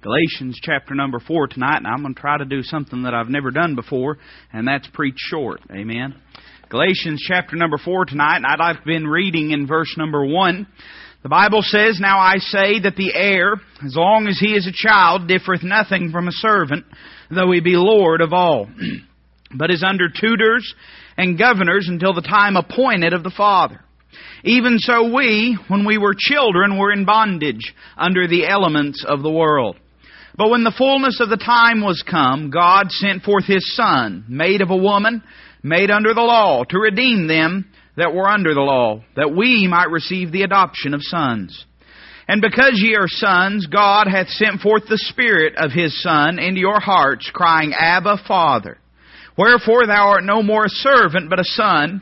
Galatians chapter number 4 tonight, and I'm going to try to do something that I've never done before, and that's preach short. Amen. Galatians chapter number 4 tonight, and I've been reading in verse number 1. The Bible says, Now I say that the heir, as long as he is a child, differeth nothing from a servant, though he be Lord of all, but is under tutors and governors until the time appointed of the Father. Even so we, when we were children, were in bondage under the elements of the world. But when the fullness of the time was come, God sent forth His Son, made of a woman, made under the law, to redeem them that were under the law, that we might receive the adoption of sons. And because ye are sons, God hath sent forth the Spirit of His Son into your hearts, crying, Abba, Father. Wherefore thou art no more a servant, but a son,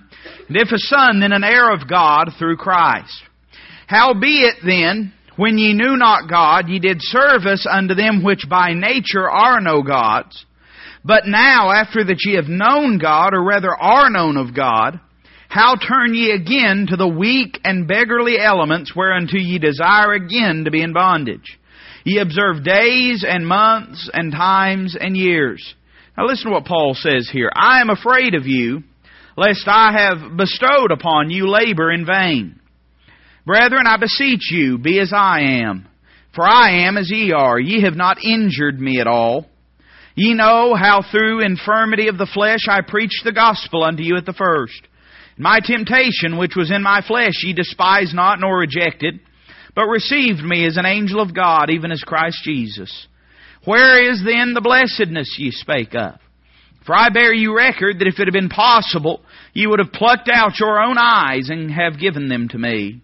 and if a son, then an heir of God through Christ. Howbeit then, when ye knew not God, ye did service unto them which by nature are no gods. But now, after that ye have known God, or rather are known of God, how turn ye again to the weak and beggarly elements whereunto ye desire again to be in bondage? Ye observe days and months and times and years. Now listen to what Paul says here. I am afraid of you, lest I have bestowed upon you labor in vain. Brethren, I beseech you, be as I am. For I am as ye are. Ye have not injured me at all. Ye know how through infirmity of the flesh I preached the gospel unto you at the first. My temptation, which was in my flesh, ye despised not nor rejected, but received me as an angel of God, even as Christ Jesus. Where is then the blessedness ye spake of? For I bear you record that if it had been possible, ye would have plucked out your own eyes and have given them to me.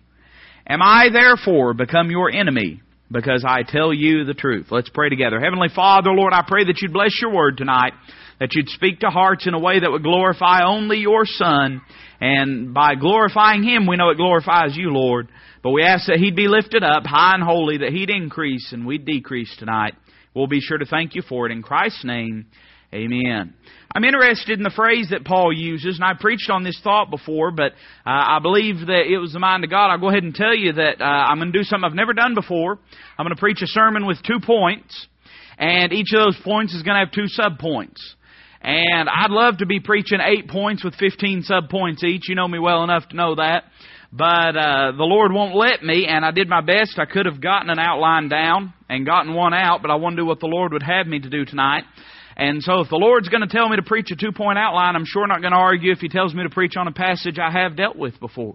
Am I therefore become your enemy because I tell you the truth? Let's pray together. Heavenly Father, Lord, I pray that you'd bless your word tonight, that you'd speak to hearts in a way that would glorify only your Son, and by glorifying him, we know it glorifies you, Lord. But we ask that he'd be lifted up high and holy, that he'd increase and we'd decrease tonight. We'll be sure to thank you for it. In Christ's name, amen. I'm interested in the phrase that Paul uses, and I preached on this thought before, but uh, I believe that it was the mind of God. I'll go ahead and tell you that uh, I'm going to do something I've never done before. I'm going to preach a sermon with two points, and each of those points is going to have two subpoints. And I'd love to be preaching eight points with 15 subpoints each. You know me well enough to know that. But uh, the Lord won't let me, and I did my best. I could have gotten an outline down and gotten one out, but I want to do what the Lord would have me to do tonight. And so if the Lord's going to tell me to preach a two point outline, I'm sure not going to argue if He tells me to preach on a passage I have dealt with before.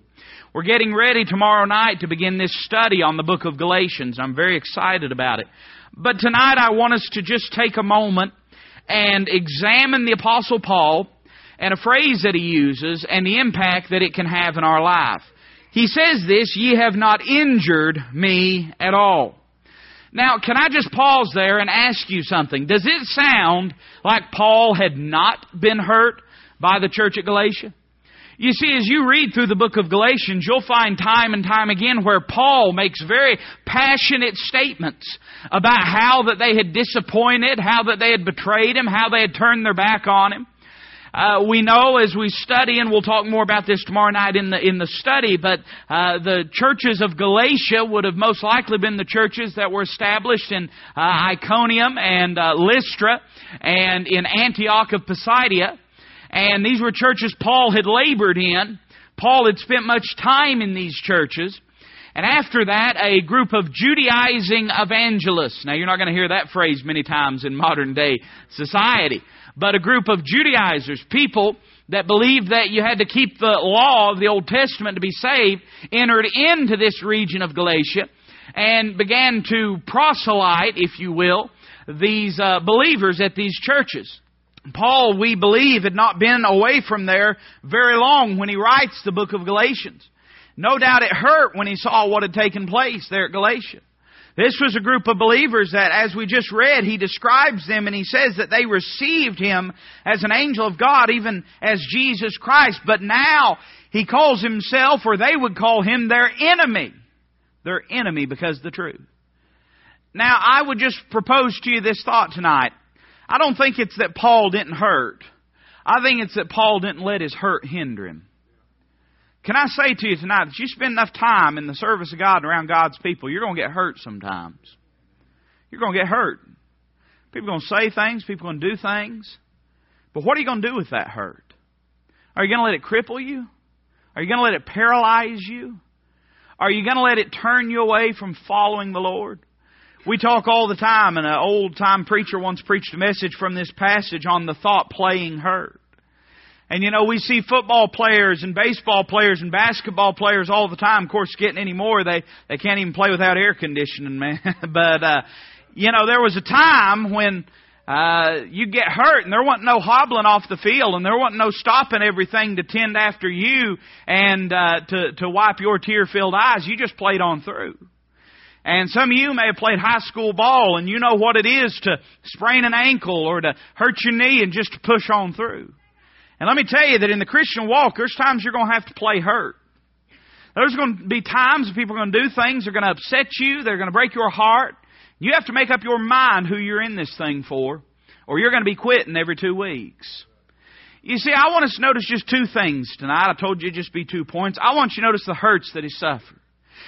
We're getting ready tomorrow night to begin this study on the book of Galatians. I'm very excited about it. But tonight I want us to just take a moment and examine the Apostle Paul and a phrase that he uses and the impact that it can have in our life. He says this, ye have not injured me at all. Now, can I just pause there and ask you something? Does it sound like Paul had not been hurt by the church at Galatia? You see, as you read through the book of Galatians, you'll find time and time again where Paul makes very passionate statements about how that they had disappointed, how that they had betrayed him, how they had turned their back on him. Uh, we know as we study, and we'll talk more about this tomorrow night in the in the study. But uh, the churches of Galatia would have most likely been the churches that were established in uh, Iconium and uh, Lystra and in Antioch of Pisidia, and these were churches Paul had labored in. Paul had spent much time in these churches. And after that, a group of Judaizing evangelists. Now, you're not going to hear that phrase many times in modern day society but a group of Judaizers, people that believed that you had to keep the law of the Old Testament to be saved, entered into this region of Galatia and began to proselyte, if you will, these uh, believers at these churches. Paul, we believe, had not been away from there very long when he writes the book of Galatians. No doubt it hurt when he saw what had taken place there at Galatia. This was a group of believers that, as we just read, he describes them and he says that they received him as an angel of God, even as Jesus Christ. But now he calls himself, or they would call him, their enemy. Their enemy because the truth. Now, I would just propose to you this thought tonight. I don't think it's that Paul didn't hurt. I think it's that Paul didn't let his hurt hinder him. Can I say to you tonight that you spend enough time in the service of God and around God's people, you're going to get hurt sometimes. you're going to get hurt. People are going to say things, people are going to do things. But what are you going to do with that hurt? Are you going to let it cripple you? Are you going to let it paralyze you? Are you going to let it turn you away from following the Lord? We talk all the time, and an old time preacher once preached a message from this passage on the thought playing hurt. And you know, we see football players and baseball players and basketball players all the time. Of course, getting any more, they, they can't even play without air conditioning, man. but, uh, you know, there was a time when, uh, you get hurt and there wasn't no hobbling off the field and there wasn't no stopping everything to tend after you and, uh, to, to wipe your tear filled eyes. You just played on through. And some of you may have played high school ball and you know what it is to sprain an ankle or to hurt your knee and just push on through. And let me tell you that in the Christian walk, there's times you're going to have to play hurt. There's going to be times people are going to do things that are going to upset you, they're going to break your heart. You have to make up your mind who you're in this thing for, or you're going to be quitting every two weeks. You see, I want us to notice just two things tonight. I told you just be two points. I want you to notice the hurts that he suffered.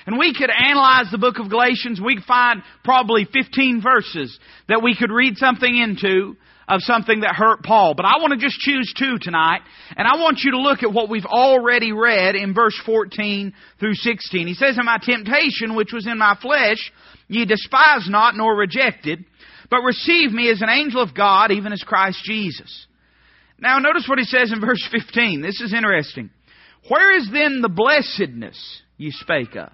And we could analyze the book of Galatians. We find probably 15 verses that we could read something into of something that hurt Paul. But I want to just choose two tonight, and I want you to look at what we've already read in verse 14 through 16. He says, In my temptation, which was in my flesh, ye despise not nor rejected, but received me as an angel of God, even as Christ Jesus. Now notice what he says in verse 15. This is interesting. Where is then the blessedness you spake of?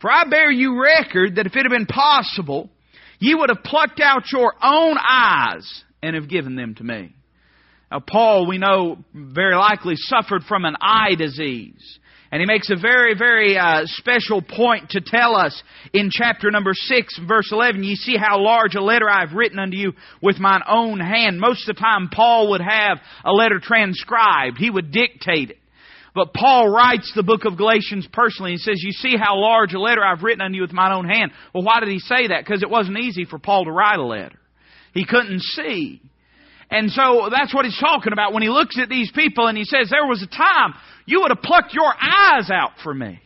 For I bear you record that if it had been possible, Ye would have plucked out your own eyes and have given them to me. Now, Paul, we know, very likely suffered from an eye disease. And he makes a very, very uh, special point to tell us in chapter number 6, verse 11. You see how large a letter I've written unto you with mine own hand. Most of the time, Paul would have a letter transcribed. He would dictate it. But Paul writes the book of Galatians personally. He says, You see how large a letter I've written unto you with mine own hand. Well, why did he say that? Because it wasn't easy for Paul to write a letter. He couldn't see. And so that's what he's talking about when he looks at these people and he says, There was a time you would have plucked your eyes out for me.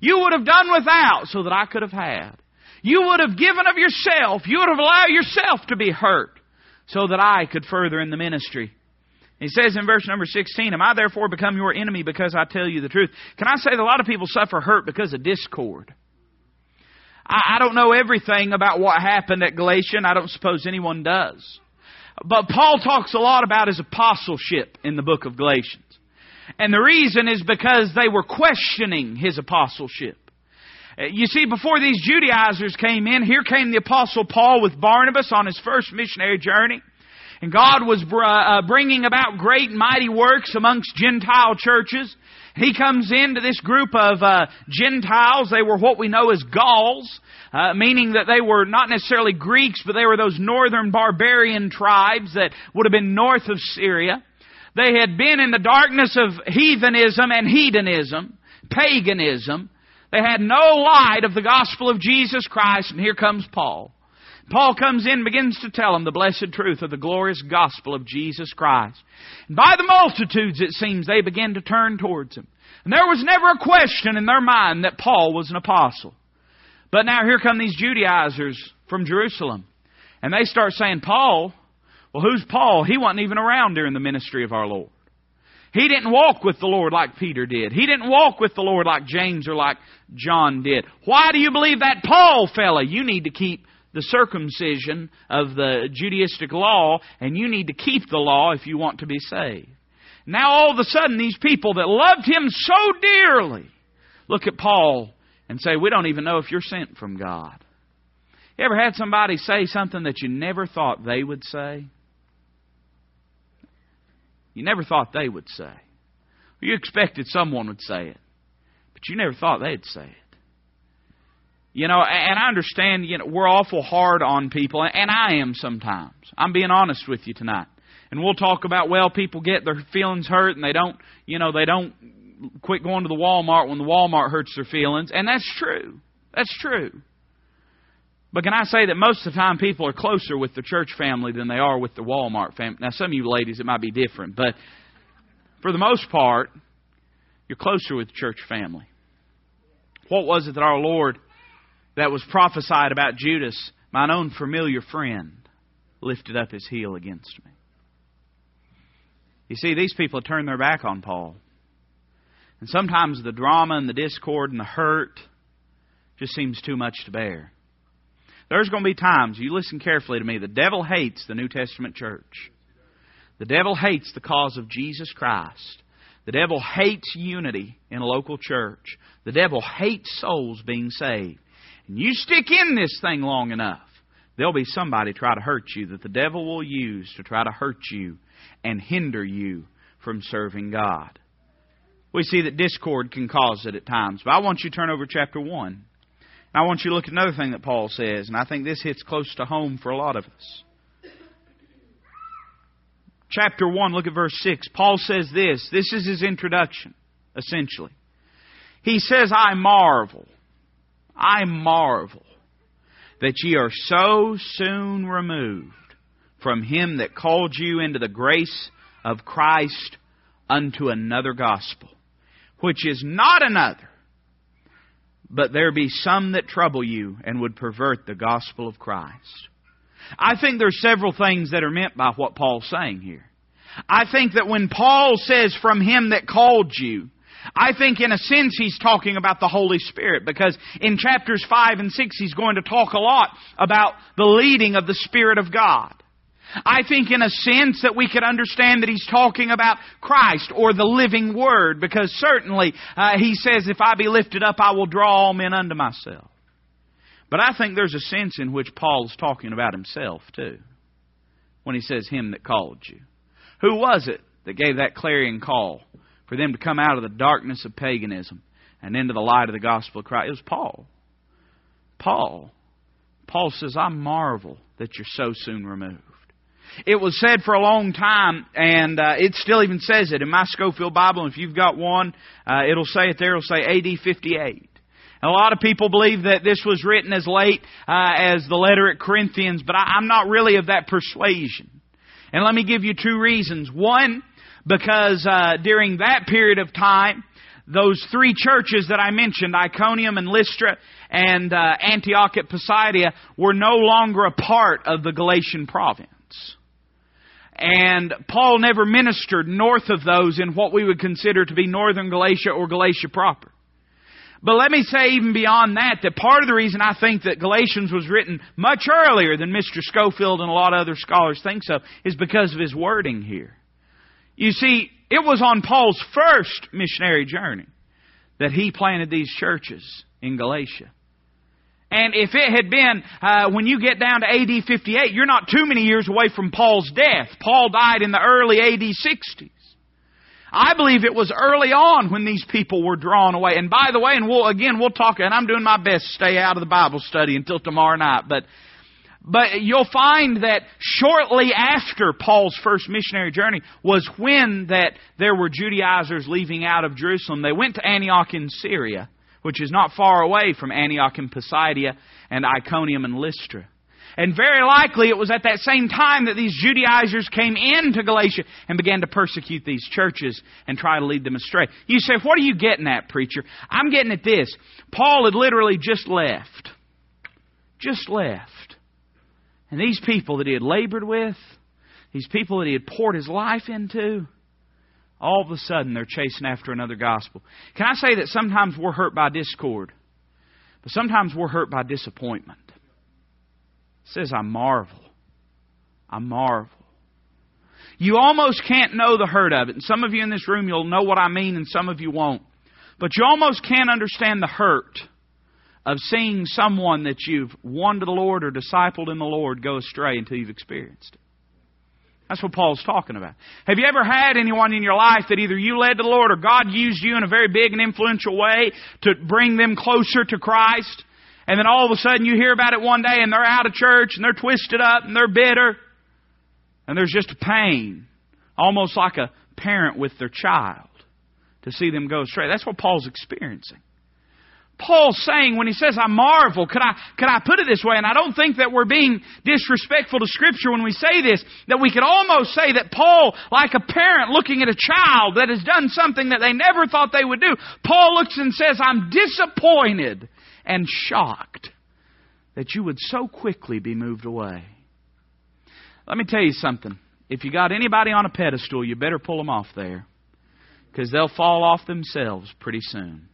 You would have done without so that I could have had. You would have given of yourself. You would have allowed yourself to be hurt so that I could further in the ministry. He says in verse number 16, Am I therefore become your enemy because I tell you the truth? Can I say that a lot of people suffer hurt because of discord? I, I don't know everything about what happened at Galatian. I don't suppose anyone does. But Paul talks a lot about his apostleship in the book of Galatians. And the reason is because they were questioning his apostleship. Uh, you see, before these Judaizers came in, here came the apostle Paul with Barnabas on his first missionary journey. And God was uh, bringing about great mighty works amongst Gentile churches. He comes into this group of uh, Gentiles. They were what we know as Gauls, uh, meaning that they were not necessarily Greeks, but they were those northern barbarian tribes that would have been north of Syria. They had been in the darkness of heathenism and hedonism, paganism. They had no light of the gospel of Jesus Christ, and here comes Paul. Paul comes in and begins to tell them the blessed truth of the glorious gospel of Jesus Christ. And by the multitudes, it seems, they begin to turn towards him. And there was never a question in their mind that Paul was an apostle. But now here come these Judaizers from Jerusalem. And they start saying, Paul, well, who's Paul? He wasn't even around during the ministry of our Lord. He didn't walk with the Lord like Peter did. He didn't walk with the Lord like James or like John did. Why do you believe that Paul fella? You need to keep the circumcision of the Judaistic law, and you need to keep the law if you want to be saved. Now all of a sudden, these people that loved him so dearly look at Paul and say, We don't even know if you're sent from God. You ever had somebody say something that you never thought they would say? You never thought they would say. You expected someone would say it, but you never thought they'd say it. You know, and I understand, you know, we're awful hard on people, and I am sometimes. I'm being honest with you tonight. And we'll talk about, well, people get their feelings hurt and they don't, you know, they don't quit going to the Walmart when the Walmart hurts their feelings. And that's true. That's true. But can I say that most of the time people are closer with the church family than they are with the Walmart family? Now, some of you ladies, it might be different, but for the most part, you're closer with the church family. What was it that our Lord that was prophesied about Judas mine own familiar friend, lifted up his heel against me. You see, these people turn their back on Paul. And sometimes the drama and the discord and the hurt just seems too much to bear. There's going to be times, you listen carefully to me, the devil hates the New Testament church. The devil hates the cause of Jesus Christ. The devil hates unity in a local church. The devil hates souls being saved. And you stick in this thing long enough, there'll be somebody try to hurt you that the devil will use to try to hurt you and hinder you from serving God. We see that discord can cause it at times. But I want you to turn over chapter 1. And I want you to look at another thing that Paul says, and I think this hits close to home for a lot of us. Chapter 1, look at verse 6. Paul says this. This is his introduction, essentially. He says, I marvel, I marvel that ye are so soon removed from him that called you into the grace of Christ unto another gospel, which is not another, but there be some that trouble you and would pervert the gospel of Christ. I think there's several things that are meant by what Paul's saying here. I think that when Paul says from him that called you, I think in a sense he's talking about the Holy Spirit because in chapters 5 and 6 he's going to talk a lot about the leading of the Spirit of God. I think in a sense that we could understand that he's talking about Christ or the living Word because certainly uh, he says, if I be lifted up, I will draw all men unto myself. But I think there's a sense in which Paul's talking about himself too when he says, him that called you. Who was it that gave that clarion call for them to come out of the darkness of paganism and into the light of the gospel of Christ? It was Paul. Paul. Paul says, I marvel that you're so soon removed. It was said for a long time, and uh, it still even says it in my Scofield Bible. If you've got one, uh, it'll say it there. It'll say AD 58. And a lot of people believe that this was written as late uh, as the letter at Corinthians, but I, I'm not really of that persuasion. And let me give you two reasons. One, because uh, during that period of time, those three churches that I mentioned, Iconium and Lystra and uh, Antioch at Pisidia, were no longer a part of the Galatian province. And Paul never ministered north of those in what we would consider to be northern Galatia or Galatia proper. But let me say even beyond that, that part of the reason I think that Galatians was written much earlier than Mr. Scofield and a lot of other scholars think so is because of his wording here. You see, it was on Paul's first missionary journey that he planted these churches in Galatia. And if it had been, uh, when you get down to AD 58, you're not too many years away from Paul's death. Paul died in the early AD 60s. I believe it was early on when these people were drawn away. And by the way, and we'll, again, we'll talk, and I'm doing my best to stay out of the Bible study until tomorrow night, but, but you'll find that shortly after Paul's first missionary journey was when that there were Judaizers leaving out of Jerusalem. They went to Antioch in Syria, which is not far away from Antioch in Pisidia and Iconium and Lystra. And very likely it was at that same time that these Judaizers came into Galatia and began to persecute these churches and try to lead them astray. You say, what are you getting at, preacher? I'm getting at this. Paul had literally just left. Just left. And these people that he had labored with, these people that he had poured his life into, all of a sudden they're chasing after another gospel. Can I say that sometimes we're hurt by discord, but sometimes we're hurt by disappointment says, I marvel. I marvel. You almost can't know the hurt of it. And some of you in this room, you'll know what I mean, and some of you won't. But you almost can't understand the hurt of seeing someone that you've won to the Lord or discipled in the Lord go astray until you've experienced it. That's what Paul's talking about. Have you ever had anyone in your life that either you led to the Lord or God used you in a very big and influential way to bring them closer to Christ? And then all of a sudden you hear about it one day and they're out of church and they're twisted up and they're bitter. And there's just a pain. Almost like a parent with their child to see them go astray. That's what Paul's experiencing. Paul's saying when he says, I marvel, could I, could I put it this way? And I don't think that we're being disrespectful to Scripture when we say this, that we could almost say that Paul, like a parent looking at a child that has done something that they never thought they would do, Paul looks and says, I'm disappointed and shocked that you would so quickly be moved away. Let me tell you something. If you got anybody on a pedestal, you better pull them off there because they'll fall off themselves pretty soon.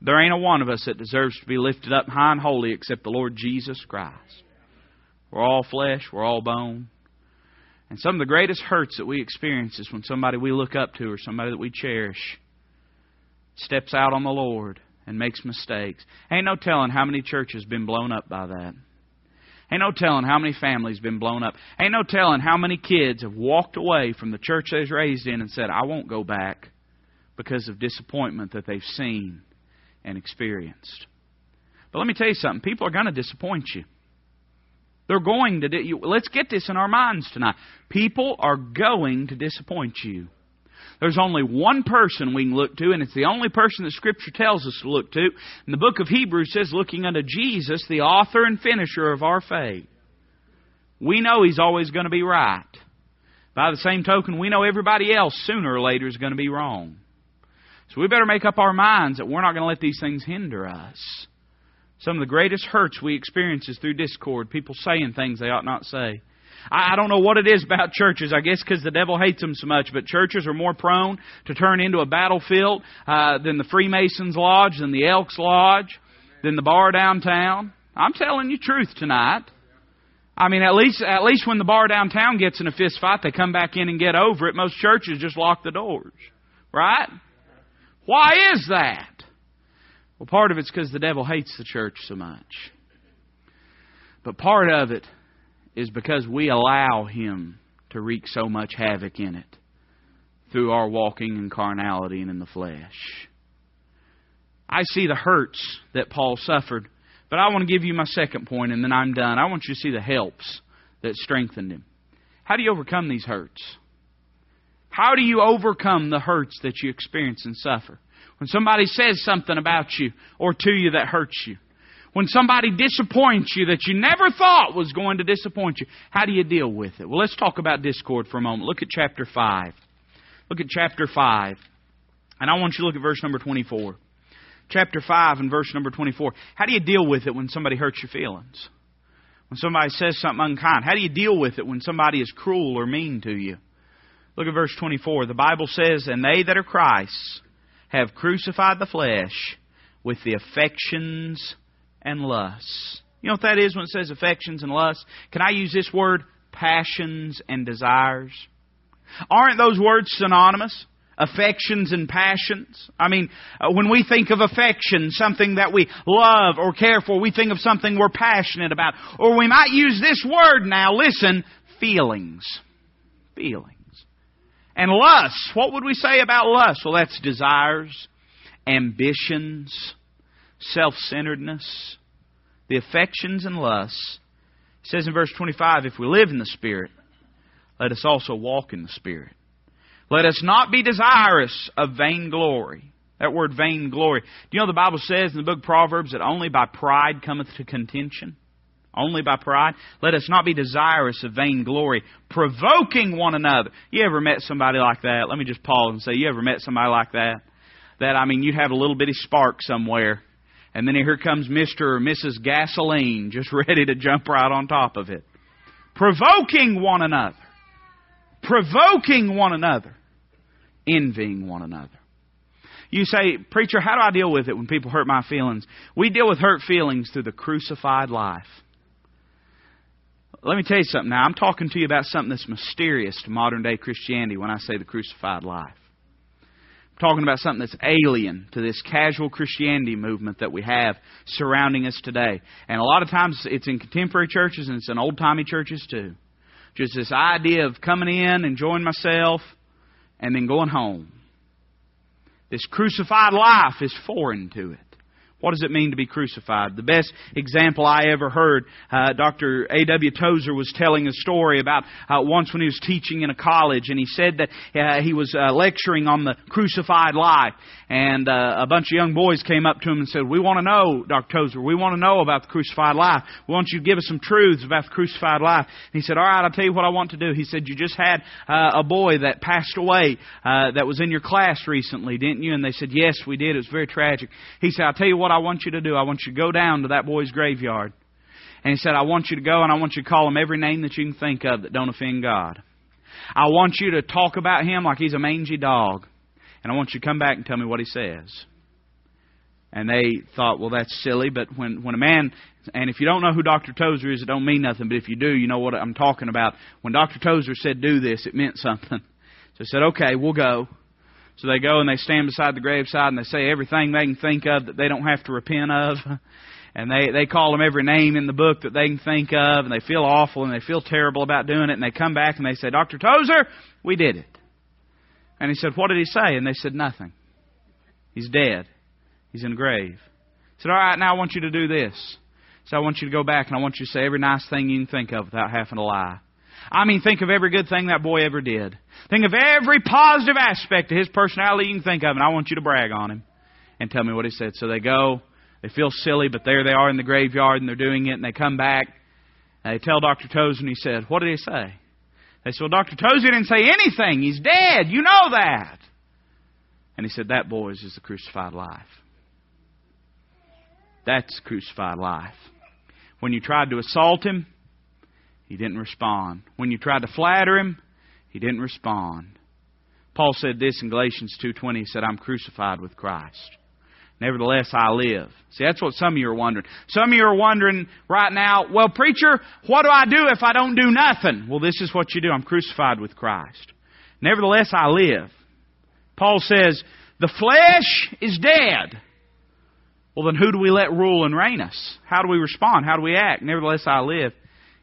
There ain't a one of us that deserves to be lifted up high and holy except the Lord Jesus Christ. We're all flesh, we're all bone. And some of the greatest hurts that we experience is when somebody we look up to or somebody that we cherish steps out on the Lord and makes mistakes. Ain't no telling how many churches been blown up by that. Ain't no telling how many families been blown up. Ain't no telling how many kids have walked away from the church they was raised in and said, I won't go back because of disappointment that they've seen and experienced. But let me tell you something. People are going to disappoint you. They're going to. Di- let's get this in our minds tonight. People are going to disappoint you. There's only one person we can look to, and it's the only person that Scripture tells us to look to. And the book of Hebrews says, looking unto Jesus, the author and finisher of our faith. We know He's always going to be right. By the same token, we know everybody else sooner or later is going to be wrong. So we better make up our minds that we're not going to let these things hinder us. Some of the greatest hurts we experience is through discord, people saying things they ought not say. I don't know what it is about churches. I guess because the devil hates them so much. But churches are more prone to turn into a battlefield uh, than the Freemasons Lodge, than the Elks Lodge, than the bar downtown. I'm telling you truth tonight. I mean, at least at least when the bar downtown gets in a fist fight, they come back in and get over it. Most churches just lock the doors, right? Why is that? Well, part of it's because the devil hates the church so much. But part of it is because we allow him to wreak so much havoc in it through our walking in carnality and in the flesh. I see the hurts that Paul suffered, but I want to give you my second point and then I'm done. I want you to see the helps that strengthened him. How do you overcome these hurts? How do you overcome the hurts that you experience and suffer? When somebody says something about you or to you that hurts you, when somebody disappoints you that you never thought was going to disappoint you, how do you deal with it? Well, let's talk about discord for a moment. Look at chapter 5. Look at chapter 5. And I want you to look at verse number 24. Chapter 5 and verse number 24. How do you deal with it when somebody hurts your feelings? When somebody says something unkind? How do you deal with it when somebody is cruel or mean to you? Look at verse 24. The Bible says, And they that are Christ's have crucified the flesh with the affections and lusts. You know what that is when it says affections and lusts? Can I use this word? Passions and desires. Aren't those words synonymous? Affections and passions. I mean, uh, when we think of affection, something that we love or care for, we think of something we're passionate about. Or we might use this word now, listen, feelings. Feelings. And lust, what would we say about lust? Well, that's desires, ambitions, self centeredness, the affections and lusts. It says in verse 25, if we live in the Spirit, let us also walk in the Spirit. Let us not be desirous of vainglory. That word vainglory. Do you know the Bible says in the book of Proverbs that only by pride cometh to contention? Only by pride? Let us not be desirous of vainglory, provoking one another. You ever met somebody like that? Let me just pause and say, you ever met somebody like that? That, I mean, you'd have a little bitty spark somewhere and then here comes Mr. or Mrs. Gasoline just ready to jump right on top of it. Provoking one another. Provoking one another. Envying one another. You say, Preacher, how do I deal with it when people hurt my feelings? We deal with hurt feelings through the crucified life. Let me tell you something now. I'm talking to you about something that's mysterious to modern day Christianity when I say the crucified life I'm talking about something that's alien to this casual Christianity movement that we have surrounding us today. And a lot of times it's in contemporary churches and it's in old timey churches too. Just this idea of coming in, enjoying myself, and then going home. This crucified life is foreign to it. What does it mean to be crucified? The best example I ever heard, uh, Dr. A.W. Tozer was telling a story about uh, once when he was teaching in a college, and he said that uh, he was uh, lecturing on the crucified life. And uh, a bunch of young boys came up to him and said, We want to know, Dr. Tozer, we want to know about the crucified life. We want you to give us some truths about the crucified life. And he said, All right, I'll tell you what I want to do. He said, You just had uh, a boy that passed away that was in your class recently, didn't you? And they said, Yes, we did. It was very tragic. He said, I'll tell you what I want you to do. I want you to go down to that boy's graveyard. And he said, I want you to go and I want you to call him every name that you can think of that don't offend God. I want you to talk about him like he's a mangy dog. And I want you to come back and tell me what he says. And they thought, well, that's silly. But when, when a man, and if you don't know who Dr. Tozer is, it don't mean nothing. But if you do, you know what I'm talking about. When Dr. Tozer said do this, it meant something. So I said, okay, we'll go. So they go and they stand beside the graveside and they say everything they can think of that they don't have to repent of. And they, they call them every name in the book that they can think of and they feel awful and they feel terrible about doing it and they come back and they say, Dr. Tozer, we did it. And he said, What did he say? And they said, Nothing. He's dead. He's in the grave. He said, All right, now I want you to do this. So I want you to go back and I want you to say every nice thing you can think of without having to lie. I mean, think of every good thing that boy ever did. Think of every positive aspect of his personality you can think of, and I want you to brag on him and tell me what he said. So they go, they feel silly, but there they are in the graveyard and they're doing it, and they come back. And they tell Dr. Tozer, and he said, What did he say? They said, Well, Dr. Tozer didn't say anything. He's dead. You know that. And he said, That, boys, is the crucified life. That's crucified life. When you tried to assault him, he didn't respond. When you tried to flatter him, he didn't respond. Paul said this in Galatians 2:20. He said, "I'm crucified with Christ. Nevertheless I live." See, that's what some of you are wondering. Some of you are wondering right now, "Well, preacher, what do I do if I don't do nothing?" Well, this is what you do. I'm crucified with Christ. Nevertheless I live. Paul says, "The flesh is dead." Well, then who do we let rule and reign us? How do we respond? How do we act? Nevertheless I live.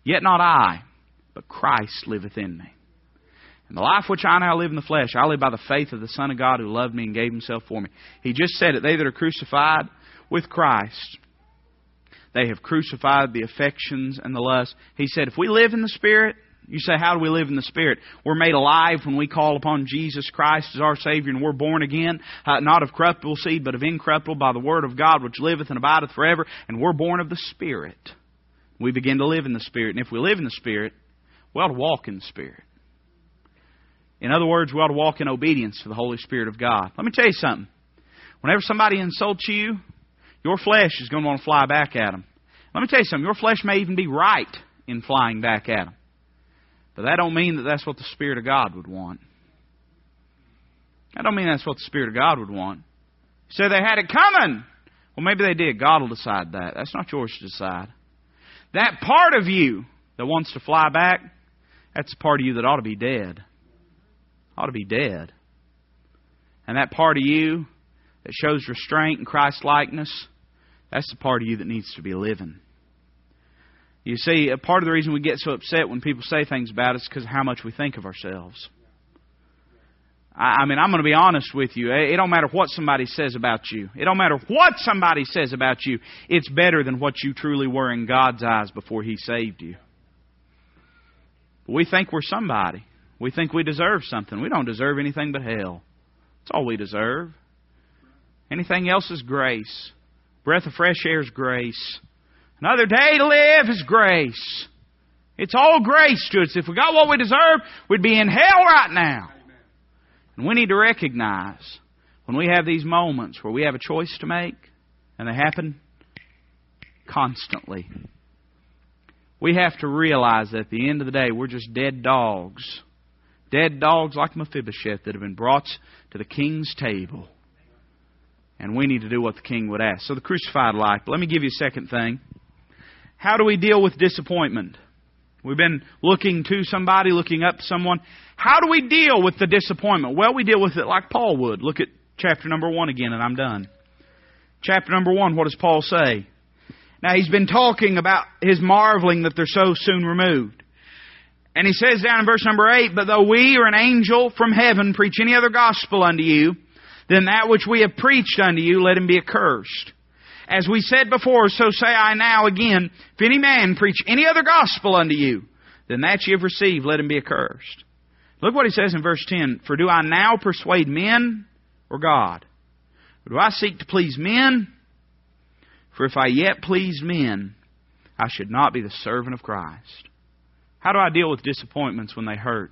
Yet not I, but Christ liveth in me. And the life which I now live in the flesh, I live by the faith of the Son of God who loved me and gave himself for me. He just said it. They that are crucified with Christ, they have crucified the affections and the lusts. He said, if we live in the Spirit, you say, how do we live in the Spirit? We're made alive when we call upon Jesus Christ as our Savior and we're born again, uh, not of corruptible seed, but of incorruptible by the Word of God which liveth and abideth forever. And we're born of the Spirit. We begin to live in the Spirit. And if we live in the Spirit, we ought to walk in the Spirit. In other words, we ought to walk in obedience to the Holy Spirit of God. Let me tell you something. Whenever somebody insults you, your flesh is going to want to fly back at them. Let me tell you something. Your flesh may even be right in flying back at them. But that don't mean that that's what the Spirit of God would want. I don't mean that's what the Spirit of God would want. So they had it coming. Well, maybe they did. God will decide that. That's not yours to decide. That part of you that wants to fly back, that's the part of you that ought to be dead. Ought to be dead. And that part of you that shows restraint and Christ likeness, that's the part of you that needs to be living. You see, a part of the reason we get so upset when people say things about us is because of how much we think of ourselves. I, mean, I'm going to be honest with you. It don't matter what somebody says about you. It don't matter what somebody says about you. It's better than what you truly were in God's eyes before He saved you. But we think we're somebody. We think we deserve something. We don't deserve anything but hell. That's all we deserve. Anything else is grace. Breath of fresh air is grace. Another day to live is grace. It's all grace to us. If we got what we deserve, we'd be in hell right now. And we need to recognize when we have these moments where we have a choice to make, and they happen constantly, we have to realize that at the end of the day, we're just dead dogs. Dead dogs like Mephibosheth that have been brought to the king's table. And we need to do what the king would ask. So the crucified life. But let me give you a second thing. How do we deal with disappointment? We've been looking to somebody, looking up someone. How do we deal with the disappointment? Well, we deal with it like Paul would. Look at chapter number one again, and I'm done. Chapter number one, what does Paul say? Now, he's been talking about his marveling that they're so soon removed. And he says down in verse number 8, But though we or an angel from heaven preach any other gospel unto you, then that which we have preached unto you, let him be accursed. As we said before, so say I now again, if any man preach any other gospel unto you, then that ye have received, let him be accursed. Look what he says in verse 10. For do I now persuade men or God? Or do I seek to please men? For if I yet please men, I should not be the servant of Christ. How do I deal with disappointments when they hurt?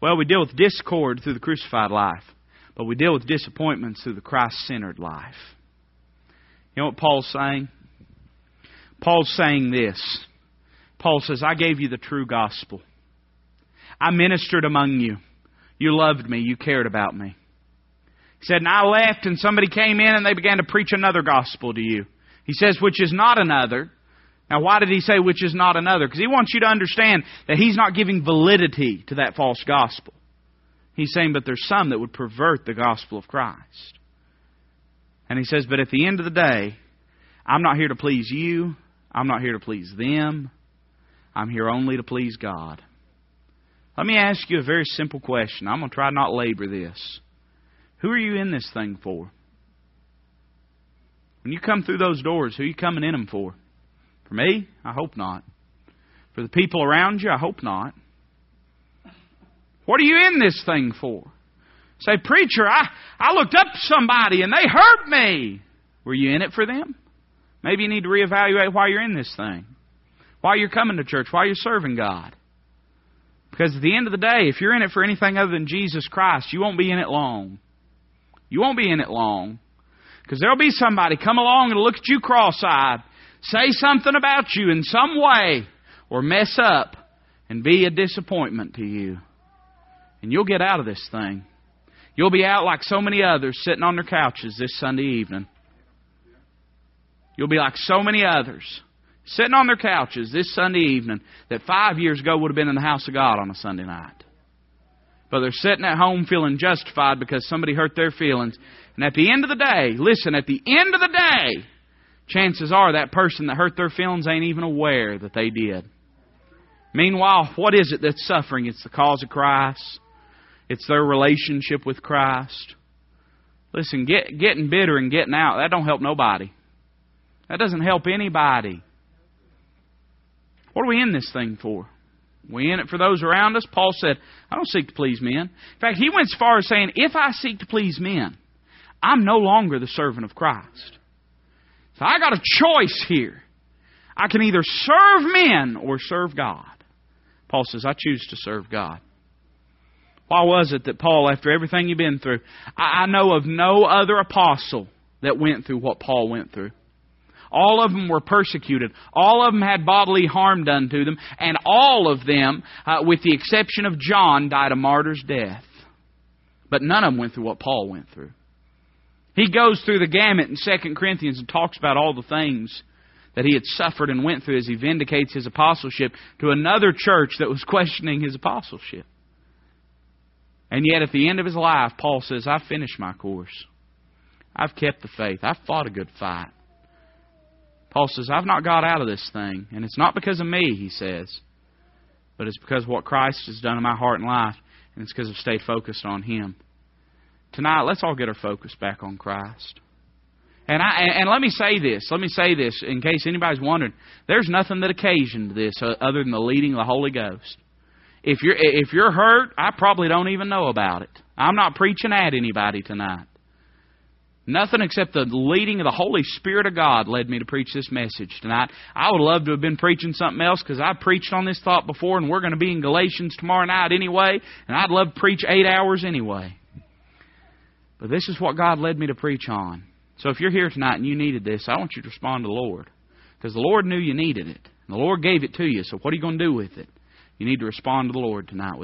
Well, we deal with discord through the crucified life, but we deal with disappointments through the Christ centered life. You know what Paul's saying? Paul's saying this. Paul says, I gave you the true gospel. I ministered among you. You loved me. You cared about me. He said, and I left and somebody came in and they began to preach another gospel to you. He says, which is not another. Now, why did he say which is not another? Because he wants you to understand that he's not giving validity to that false gospel. He's saying, but there's some that would pervert the gospel of Christ. And he says, but at the end of the day, I'm not here to please you. I'm not here to please them. I'm here only to please God. Let me ask you a very simple question. I'm going to try not labor this. Who are you in this thing for? When you come through those doors, who are you coming in them for? For me? I hope not. For the people around you? I hope not. What are you in this thing for? Say, preacher, I, I looked up somebody and they hurt me. Were you in it for them? Maybe you need to reevaluate why you're in this thing. Why you're coming to church. Why you're serving God. Because at the end of the day, if you're in it for anything other than Jesus Christ, you won't be in it long. You won't be in it long. Because there'll be somebody come along and look at you cross eyed, say something about you in some way, or mess up and be a disappointment to you. And you'll get out of this thing. You'll be out like so many others sitting on their couches this Sunday evening. You'll be like so many others sitting on their couches this Sunday evening that five years ago would have been in the house of God on a Sunday night. But they're sitting at home feeling justified because somebody hurt their feelings. And at the end of the day, listen, at the end of the day, chances are that person that hurt their feelings ain't even aware that they did. Meanwhile, what is it that's suffering? It's the cause of Christ. It's their relationship with Christ. Listen, get, getting bitter and getting out, that don't help nobody. That doesn't help anybody. What are we in this thing for? We in it for those around us? Paul said, I don't seek to please men. In fact, he went as far as saying, if I seek to please men, I'm no longer the servant of Christ. So I got a choice here. I can either serve men or serve God. Paul says, I choose to serve God. Why was it that Paul, after everything you've been through, I know of no other apostle that went through what Paul went through. All of them were persecuted. All of them had bodily harm done to them. And all of them, uh, with the exception of John, died a martyr's death. But none of them went through what Paul went through. He goes through the gamut in 2 Corinthians and talks about all the things that he had suffered and went through as he vindicates his apostleship to another church that was questioning his apostleship. And yet, at the end of his life, Paul says, I've finished my course. I've kept the faith. I've fought a good fight. Paul says, I've not got out of this thing. And it's not because of me, he says, but it's because of what Christ has done in my heart and life. And it's because I've stayed focused on Him. Tonight, let's all get our focus back on Christ. And I and let me say this. Let me say this in case anybody's wondering. There's nothing that occasioned this uh, other than the leading of the Holy Ghost. If you're if you're hurt, I probably don't even know about it. I'm not preaching at anybody tonight. Nothing except the leading of the Holy Spirit of God led me to preach this message tonight. I would love to have been preaching something else because I preached on this thought before, and we're going to be in Galatians tomorrow night anyway, and I'd love to preach eight hours anyway. But this is what God led me to preach on. So if you're here tonight and you needed this, I want you to respond to the Lord. Because the Lord knew you needed it. And the Lord gave it to you. So what are you going to do with it? You need to respond to the Lord tonight with